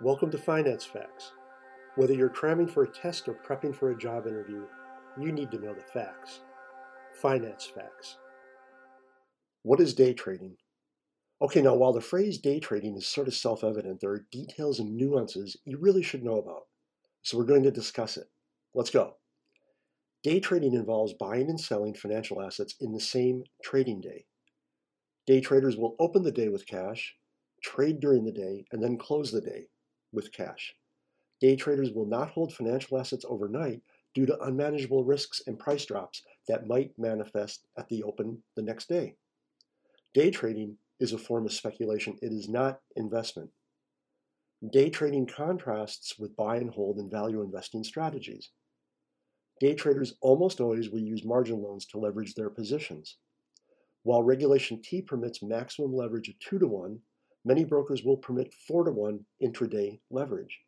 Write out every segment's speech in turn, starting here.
Welcome to Finance Facts. Whether you're cramming for a test or prepping for a job interview, you need to know the facts. Finance Facts. What is day trading? Okay, now while the phrase day trading is sort of self evident, there are details and nuances you really should know about. So we're going to discuss it. Let's go. Day trading involves buying and selling financial assets in the same trading day. Day traders will open the day with cash, trade during the day, and then close the day with cash. Day traders will not hold financial assets overnight due to unmanageable risks and price drops that might manifest at the open the next day. Day trading is a form of speculation, it is not investment. Day trading contrasts with buy and hold and value investing strategies. Day traders almost always will use margin loans to leverage their positions. While Regulation T permits maximum leverage of 2 to 1, many brokers will permit 4 to 1 intraday leverage.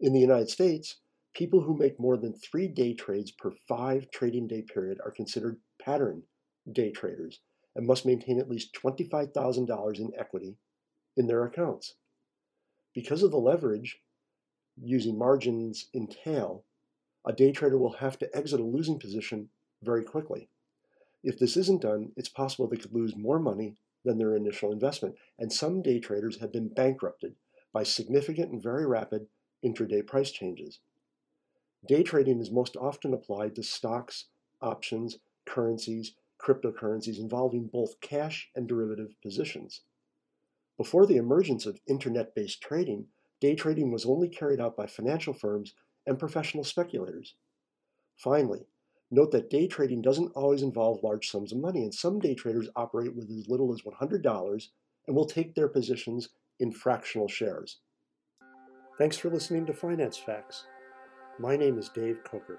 In the United States, people who make more than three day trades per five trading day period are considered pattern day traders and must maintain at least $25,000 in equity in their accounts. Because of the leverage using margins entail, a day trader will have to exit a losing position very quickly. If this isn't done, it's possible they could lose more money than their initial investment, and some day traders have been bankrupted by significant and very rapid intraday price changes. Day trading is most often applied to stocks, options, currencies, cryptocurrencies involving both cash and derivative positions. Before the emergence of internet based trading, day trading was only carried out by financial firms and professional speculators. Finally, Note that day trading doesn't always involve large sums of money, and some day traders operate with as little as $100 and will take their positions in fractional shares. Thanks for listening to Finance Facts. My name is Dave Coker.